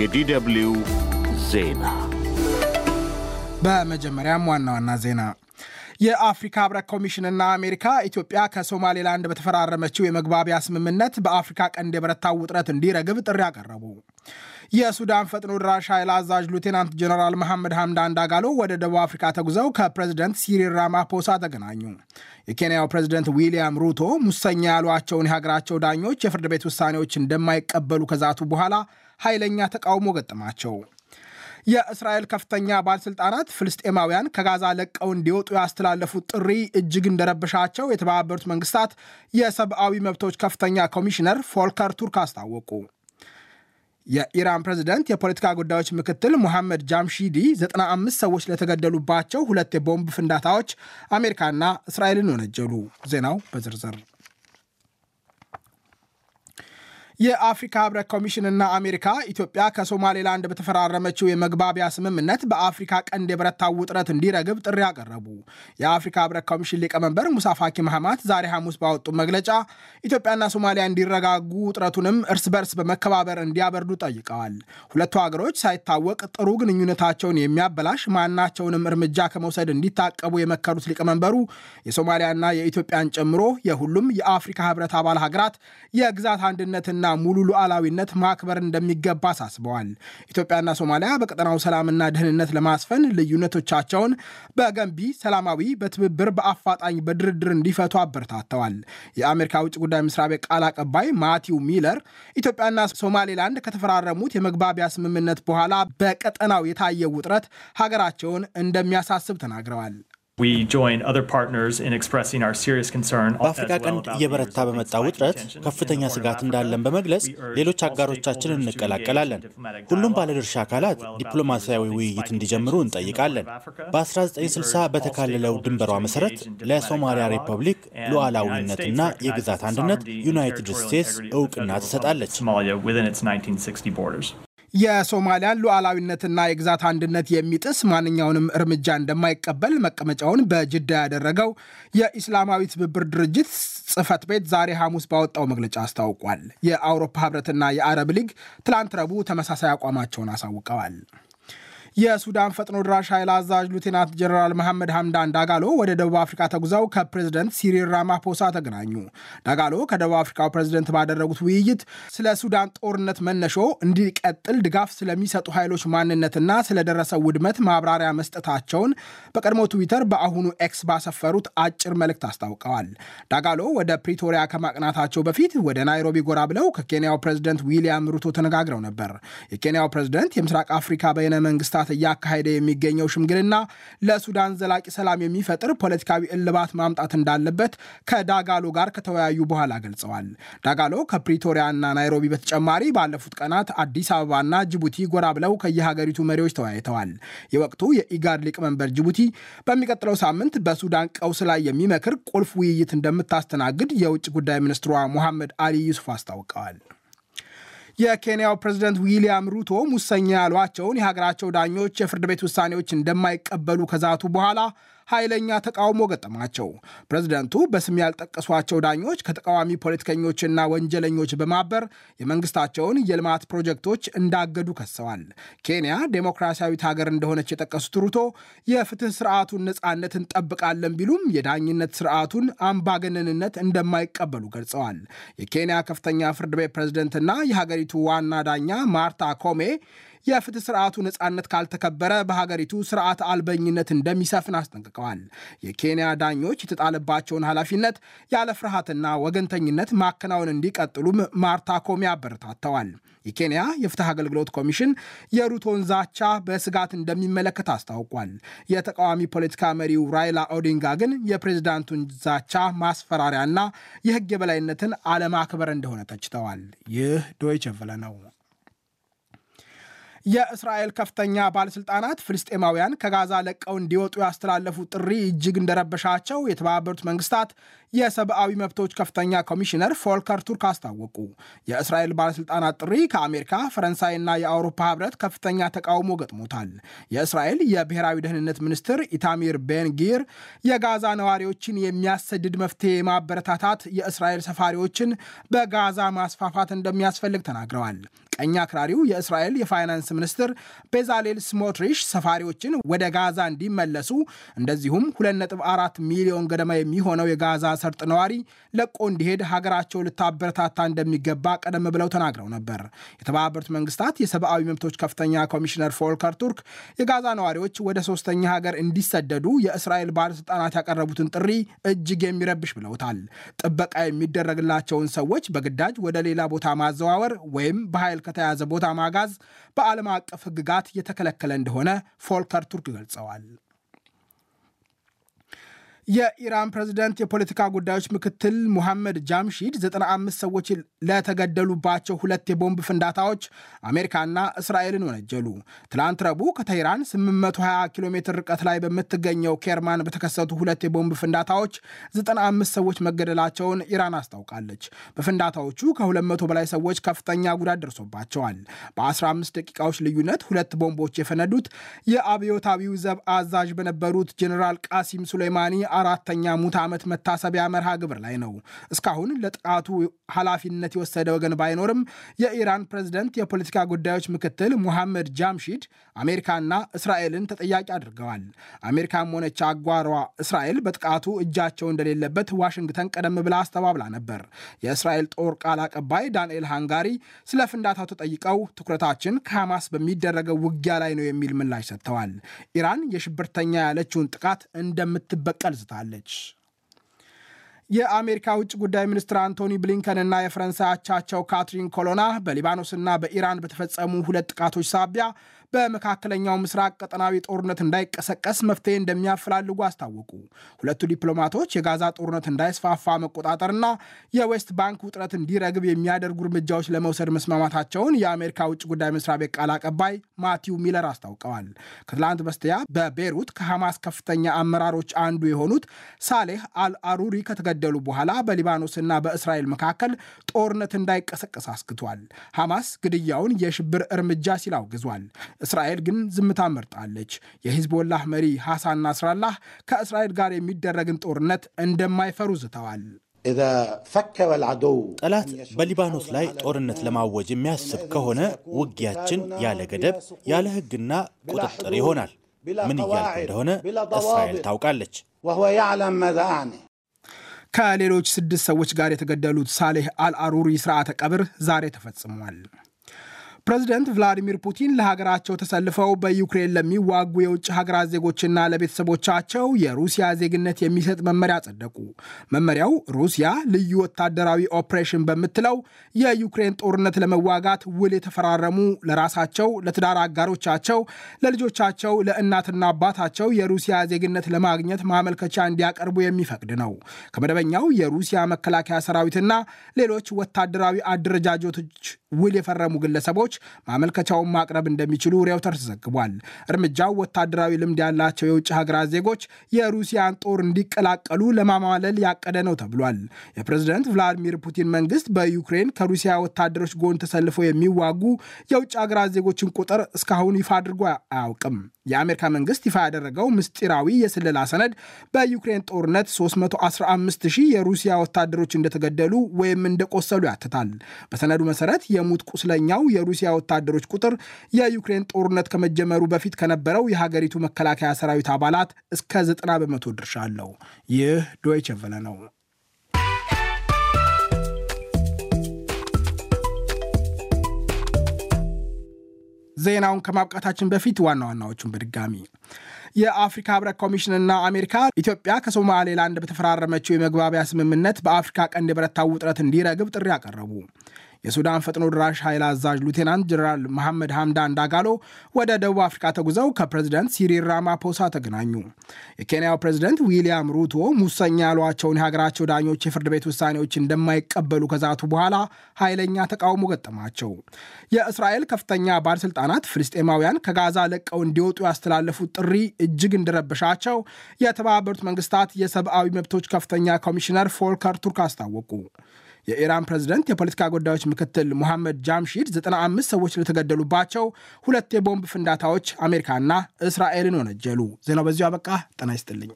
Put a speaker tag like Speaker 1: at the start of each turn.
Speaker 1: የ DW ዜና
Speaker 2: በመጀመሪያም ዋና ዋና ዜና የአፍሪካ ህብረት ኮሚሽንና አሜሪካ ኢትዮጵያ ከሶማሌላንድ በተፈራረመችው የመግባቢያ ስምምነት በአፍሪካ ቀንድ የበረታው ውጥረት እንዲረግብ ጥሪ አቀረቡ። የሱዳን ፈጥኖ ደራሽ ኃይል አዛዥ ሉቴናንት ጀነራል መሐመድ ሐምዳን ዳጋሎ ወደ ደቡብ አፍሪካ ተጉዘው ከፕሬዝደንት ሲሪል ራማፖሳ ተገናኙ። የኬንያው ፕሬዝደንት ዊሊያም ሩቶ ሙሰኛ ያሏቸውን የሀገራቸው ዳኞች የፍርድ ቤት ውሳኔዎች እንደማይቀበሉ ከዛቱ በኋላ ኃይለኛ ተቃውሞ ገጠማቸው። የእስራኤል ከፍተኛ ባለሥልጣናት ፍልስጤማውያን ከጋዛ ለቀው እንዲወጡ ያስተላለፉት ጥሪ እጅግ እንደረበሻቸው የተባበሩት መንግስታት የሰብአዊ መብቶች ከፍተኛ ኮሚሽነር ፎልከር ቱርክ አስታወቁ። የኢራን ፕሬዝደንት የፖለቲካ ጉዳዮች ምክትል ሙሐመድ ጃምሺዲ 95 ሰዎች ለተገደሉባቸው ሁለት የቦምብ ፍንዳታዎች አሜሪካና እስራኤልን ወነጀሉ። ዜናው በዝርዝር የአፍሪካ ህብረት ኮሚሽንና አሜሪካ ኢትዮጵያ ከሶማሌላንድ በተፈራረመችው የመግባቢያ ስምምነት በአፍሪካ ቀንድ የበረታው ውጥረት እንዲረግብ ጥሪ አቀረቡ። የአፍሪካ ህብረት ኮሚሽን ሊቀመንበር ሙሳ ፋኪ ማህማት ዛሬ ሐሙስ ባወጡ መግለጫ ኢትዮጵያና ሶማሊያ እንዲረጋጉ ውጥረቱንም እርስ በርስ በመከባበር እንዲያበርዱ ጠይቀዋል። ሁለቱ ሀገሮች ሳይታወቅ ጥሩ ግንኙነታቸውን የሚያበላሽ ማናቸውንም እርምጃ ከመውሰድ እንዲታቀቡ የመከሩት ሊቀመንበሩ የሶማሊያና የኢትዮጵያን ጨምሮ የሁሉም የአፍሪካ ህብረት አባል ሀገራት የግዛት አንድነትና ሙሉ ሉዓላዊነት ማክበር እንደሚገባ አሳስበዋል። ኢትዮጵያና ሶማሊያ በቀጠናው ሰላምና ደህንነት ለማስፈን ልዩነቶቻቸውን በገንቢ ሰላማዊ፣ በትብብር በአፋጣኝ በድርድር እንዲፈቱ አበረታተዋል። የአሜሪካ ውጭ ጉዳይ መስሪያ ቤት ቃል አቀባይ ማቲው ሚለር ኢትዮጵያና ሶማሌላንድ ከተፈራረሙት የመግባቢያ ስምምነት በኋላ በቀጠናው የታየው ውጥረት ሀገራቸውን እንደሚያሳስብ ተናግረዋል።
Speaker 3: በአፍሪካ ቀንድ እየበረታ በመጣ ውጥረት ከፍተኛ ስጋት እንዳለን በመግለጽ ሌሎች አጋሮቻችንን እንቀላቀላለን። ሁሉም ባለድርሻ አካላት ዲፕሎማሲያዊ ውይይት እንዲጀምሩ እንጠይቃለን። በ1960 በተካለለው ድንበሯ መሰረት ለሶማሊያ ሪፐብሊክ ሉዓላዊነትና የግዛት አንድነት ዩናይትድ ስቴትስ እውቅና ትሰጣለች።
Speaker 2: የሶማሊያን ሉዓላዊነትና የግዛት አንድነት የሚጥስ ማንኛውንም እርምጃ እንደማይቀበል መቀመጫውን በጅዳ ያደረገው የኢስላማዊ ትብብር ድርጅት ጽህፈት ቤት ዛሬ ሐሙስ ባወጣው መግለጫ አስታውቋል። የአውሮፓ ህብረትና የአረብ ሊግ ትላንት ረቡዕ ተመሳሳይ አቋማቸውን አሳውቀዋል። የሱዳን ፈጥኖ ደራሽ ኃይል አዛዥ ሉቴናንት ጀነራል መሐመድ ሐምዳን ዳጋሎ ወደ ደቡብ አፍሪካ ተጉዘው ከፕሬዝደንት ሲሪል ራማፖሳ ተገናኙ። ዳጋሎ ከደቡብ አፍሪካው ፕሬዝደንት ባደረጉት ውይይት ስለ ሱዳን ጦርነት መነሾ እንዲቀጥል ድጋፍ ስለሚሰጡ ኃይሎች ማንነትና ስለደረሰው ውድመት ማብራሪያ መስጠታቸውን በቀድሞ ትዊተር በአሁኑ X ባሰፈሩት አጭር መልእክት አስታውቀዋል። ዳጋሎ ወደ ፕሪቶሪያ ከማቅናታቸው በፊት ወደ ናይሮቢ ጎራ ብለው ከኬንያው ፕሬዝደንት ዊሊያም ሩቶ ተነጋግረው ነበር። የኬንያው ፕሬዝደንት የምስራቅ አፍሪካ በይነ መንግስታት እያካሄደ የሚገኘው ሽምግልና ለሱዳን ዘላቂ ሰላም የሚፈጥር ፖለቲካዊ እልባት ማምጣት እንዳለበት ከዳጋሎ ጋር ከተወያዩ በኋላ ገልጸዋል። ዳጋሎ ከፕሪቶሪያና ናይሮቢ በተጨማሪ ባለፉት ቀናት አዲስ አበባና ጅቡቲ ጎራ ብለው ከየሀገሪቱ መሪዎች ተወያይተዋል። የወቅቱ የኢጋድ ሊቀመንበር ጅቡቲ በሚቀጥለው ሳምንት በሱዳን ቀውስ ላይ የሚመክር ቁልፍ ውይይት እንደምታስተናግድ የውጭ ጉዳይ ሚኒስትሯ ሙሐመድ አሊ ዩሱፍ አስታውቀዋል። የኬንያው ፕሬዝደንት ዊሊያም ሩቶ ሙሰኛ ያሏቸውን የሀገራቸው ዳኞች የፍርድ ቤት ውሳኔዎች እንደማይቀበሉ ከዛቱ በኋላ ኃይለኛ ተቃውሞ ገጠማቸው። ፕሬዝደንቱ በስም ያልጠቀሷቸው ዳኞች ከተቃዋሚ ፖለቲከኞችና ወንጀለኞች በማበር የመንግስታቸውን የልማት ፕሮጀክቶች እንዳገዱ ከሰዋል። ኬንያ ዴሞክራሲያዊት ሀገር እንደሆነች የጠቀሱት ሩቶ የፍትህ ስርዓቱን ነፃነት እንጠብቃለን ቢሉም የዳኝነት ስርዓቱን አምባገነንነት እንደማይቀበሉ ገልጸዋል። የኬንያ ከፍተኛ ፍርድ ቤት ፕሬዝደንትና የሀገሪቱ ዋና ዳኛ ማርታ ኮሜ የፍትህ ስርዓቱ ነፃነት ካልተከበረ በሀገሪቱ ስርዓት አልበኝነት እንደሚሰፍን አስጠንቅቀዋል። የኬንያ ዳኞች የተጣለባቸውን ኃላፊነት ያለ ፍርሃትና ወገንተኝነት ማከናወን እንዲቀጥሉም ማርታ ኮሚ አበረታተዋል። የኬንያ የፍትህ አገልግሎት ኮሚሽን የሩቶን ዛቻ በስጋት እንደሚመለከት አስታውቋል። የተቃዋሚ ፖለቲካ መሪው ራይላ ኦዲንጋ ግን የፕሬዝዳንቱን ዛቻ ማስፈራሪያና የህግ የበላይነትን አለማክበር እንደሆነ ተችተዋል። ይህ ዶይቸ ቨለ ነው። የእስራኤል ከፍተኛ ባለስልጣናት ፍልስጤማውያን ከጋዛ ለቀው እንዲወጡ ያስተላለፉት ጥሪ እጅግ እንደረበሻቸው የተባበሩት መንግስታት የሰብአዊ መብቶች ከፍተኛ ኮሚሽነር ፎልከር ቱርክ አስታወቁ። የእስራኤል ባለሥልጣናት ጥሪ ከአሜሪካ ፈረንሳይና የአውሮፓ ህብረት ከፍተኛ ተቃውሞ ገጥሞታል። የእስራኤል የብሔራዊ ደህንነት ሚኒስትር ኢታሚር ቤን ጊር የጋዛ ነዋሪዎችን የሚያሰድድ መፍትሄ ማበረታታት የእስራኤል ሰፋሪዎችን በጋዛ ማስፋፋት እንደሚያስፈልግ ተናግረዋል። ቀኝ አክራሪው የእስራኤል የፋይናንስ ሚኒስትር ቤዛሌል ስሞትሪሽ ሰፋሪዎችን ወደ ጋዛ እንዲመለሱ እንደዚሁም 2.4 ሚሊዮን ገደማ የሚሆነው የጋዛ ሰርጥ ነዋሪ ለቆ እንዲሄድ ሀገራቸው ልታበረታታ እንደሚገባ ቀደም ብለው ተናግረው ነበር። የተባበሩት መንግስታት የሰብአዊ መብቶች ከፍተኛ ኮሚሽነር ፎልከር ቱርክ የጋዛ ነዋሪዎች ወደ ሶስተኛ ሀገር እንዲሰደዱ የእስራኤል ባለስልጣናት ያቀረቡትን ጥሪ እጅግ የሚረብሽ ብለውታል። ጥበቃ የሚደረግላቸውን ሰዎች በግዳጅ ወደ ሌላ ቦታ ማዘዋወር ወይም በኃይል ከተያዘ ቦታ ማጋዝ በዓለም አቀፍ ሕግጋት የተከለከለ እንደሆነ ፎልከር ቱርክ ገልጸዋል። የኢራን ፕሬዝደንት የፖለቲካ ጉዳዮች ምክትል ሙሐመድ ጃምሺድ 95 ሰዎች ለተገደሉባቸው ሁለት የቦምብ ፍንዳታዎች አሜሪካና እስራኤልን ወነጀሉ። ትላንት ረቡዕ ከቴህራን 820 ኪሎ ሜትር ርቀት ላይ በምትገኘው ኬርማን በተከሰቱ ሁለት የቦምብ ፍንዳታዎች 95 ሰዎች መገደላቸውን ኢራን አስታውቃለች። በፍንዳታዎቹ ከ200 በላይ ሰዎች ከፍተኛ ጉዳት ደርሶባቸዋል። በ15 ደቂቃዎች ልዩነት ሁለት ቦምቦች የፈነዱት የአብዮታዊው ዘብ አዛዥ በነበሩት ጀኔራል ቃሲም ሱሌይማኒ አራተኛ ሙት ዓመት መታሰቢያ መርሃ ግብር ላይ ነው። እስካሁን ለጥቃቱ ኃላፊነት የወሰደ ወገን ባይኖርም የኢራን ፕሬዝደንት የፖለቲካ ጉዳዮች ምክትል ሙሐመድ ጃምሺድ አሜሪካና እስራኤልን ተጠያቂ አድርገዋል። አሜሪካም ሆነች አጓሯ እስራኤል በጥቃቱ እጃቸው እንደሌለበት ዋሽንግተን ቀደም ብላ አስተባብላ ነበር። የእስራኤል ጦር ቃል አቀባይ ዳንኤል ሃንጋሪ ስለ ፍንዳታው ተጠይቀው ትኩረታችን ከሐማስ በሚደረገው ውጊያ ላይ ነው የሚል ምላሽ ሰጥተዋል። ኢራን የሽብርተኛ ያለችውን ጥቃት እንደምትበቀል ዝታለች። የአሜሪካ ውጭ ጉዳይ ሚኒስትር አንቶኒ ብሊንከን እና የፈረንሳይ አቻቸው ካትሪን ኮሎና በሊባኖስና በኢራን በተፈጸሙ ሁለት ጥቃቶች ሳቢያ በመካከለኛው ምስራቅ ቀጠናዊ ጦርነት እንዳይቀሰቀስ መፍትሄ እንደሚያፈላልጉ አስታወቁ። ሁለቱ ዲፕሎማቶች የጋዛ ጦርነት እንዳይስፋፋ መቆጣጠርና የዌስት ባንክ ውጥረት እንዲረግብ የሚያደርጉ እርምጃዎች ለመውሰድ መስማማታቸውን የአሜሪካ ውጭ ጉዳይ መስሪያ ቤት ቃል አቀባይ ማቲው ሚለር አስታውቀዋል። ከትላንት በስቲያ በቤሩት ከሐማስ ከፍተኛ አመራሮች አንዱ የሆኑት ሳሌህ አልአሩሪ ከተገደሉ በኋላ በሊባኖስና በእስራኤል መካከል ጦርነት እንዳይቀሰቀስ አስግቷል። ሐማስ ግድያውን የሽብር እርምጃ ሲል አውግዟል። እስራኤል ግን ዝምታ መርጣለች። የሂዝቦላህ መሪ ሐሳን ናስራላህ ከእስራኤል ጋር የሚደረግን ጦርነት እንደማይፈሩ ዝተዋል።
Speaker 3: ጠላት በሊባኖስ ላይ ጦርነት ለማወጅ የሚያስብ ከሆነ ውጊያችን ያለ ገደብ ያለ ሕግና ቁጥጥር ይሆናል። ምን እያልኩ እንደሆነ እስራኤል ታውቃለች።
Speaker 2: ከሌሎች ስድስት ሰዎች ጋር የተገደሉት ሳሌህ አልአሩሪ ስርዓተ ቀብር ዛሬ ተፈጽሟል። ፕሬዚደንት ቭላዲሚር ፑቲን ለሀገራቸው ተሰልፈው በዩክሬን ለሚዋጉ የውጭ ሀገራት ዜጎችና ለቤተሰቦቻቸው የሩሲያ ዜግነት የሚሰጥ መመሪያ ጸደቁ። መመሪያው ሩሲያ ልዩ ወታደራዊ ኦፕሬሽን በምትለው የዩክሬን ጦርነት ለመዋጋት ውል የተፈራረሙ ለራሳቸው፣ ለትዳር አጋሮቻቸው፣ ለልጆቻቸው፣ ለእናትና አባታቸው የሩሲያ ዜግነት ለማግኘት ማመልከቻ እንዲያቀርቡ የሚፈቅድ ነው። ከመደበኛው የሩሲያ መከላከያ ሰራዊትና ሌሎች ወታደራዊ አደረጃጀቶች ውል የፈረሙ ግለሰቦች ማመልከቻውን ማቅረብ እንደሚችሉ ሬውተርስ ዘግቧል። እርምጃው ወታደራዊ ልምድ ያላቸው የውጭ ሀገራት ዜጎች የሩሲያን ጦር እንዲቀላቀሉ ለማማለል ያቀደ ነው ተብሏል። የፕሬዝደንት ቭላዲሚር ፑቲን መንግስት በዩክሬን ከሩሲያ ወታደሮች ጎን ተሰልፈው የሚዋጉ የውጭ ሀገራት ዜጎችን ቁጥር እስካሁን ይፋ አድርጎ አያውቅም። የአሜሪካ መንግስት ይፋ ያደረገው ምስጢራዊ የስለላ ሰነድ በዩክሬን ጦርነት 315 ሺህ የሩሲያ ወታደሮች እንደተገደሉ ወይም እንደቆሰሉ ያትታል። በሰነዱ መሰረት የሙት ቁስለኛው የሩሲያ ወታደሮች ቁጥር የዩክሬን ጦርነት ከመጀመሩ በፊት ከነበረው የሀገሪቱ መከላከያ ሰራዊት አባላት እስከ 90 በመቶ ድርሻ አለው። ይህ ዶይቸ ቨለ ነው። ዜናውን ከማብቃታችን በፊት ዋና ዋናዎቹን በድጋሚ የአፍሪካ ህብረት ኮሚሽንና አሜሪካ ኢትዮጵያ ከሶማሌላንድ በተፈራረመችው የመግባቢያ ስምምነት በአፍሪካ ቀንድ የበረታው ውጥረት እንዲረግብ ጥሪ አቀረቡ። የሱዳን ፈጥኖ ድራሽ ኃይል አዛዥ ሉቴናንት ጀነራል መሐመድ ሐምዳን ዳጋሎ ወደ ደቡብ አፍሪካ ተጉዘው ከፕሬዚደንት ሲሪል ራማፖሳ ተገናኙ። የኬንያው ፕሬዚደንት ዊሊያም ሩቶ ሙሰኛ ያሏቸውን የሀገራቸው ዳኞች የፍርድ ቤት ውሳኔዎች እንደማይቀበሉ ከዛቱ በኋላ ኃይለኛ ተቃውሞ ገጠማቸው። የእስራኤል ከፍተኛ ባለሥልጣናት ፍልስጤማውያን ከጋዛ ለቀው እንዲወጡ ያስተላለፉት ጥሪ እጅግ እንደረበሻቸው የተባበሩት መንግስታት የሰብአዊ መብቶች ከፍተኛ ኮሚሽነር ፎልከር ቱርክ አስታወቁ። የኢራን ፕሬዝደንት የፖለቲካ ጉዳዮች ምክትል ሙሐመድ ጃምሺድ 95 ሰዎች ለተገደሉባቸው ሁለት የቦምብ ፍንዳታዎች አሜሪካና እስራኤልን ወነጀሉ። ዜናው በዚሁ አበቃ። ጤና ይስጥልኝ።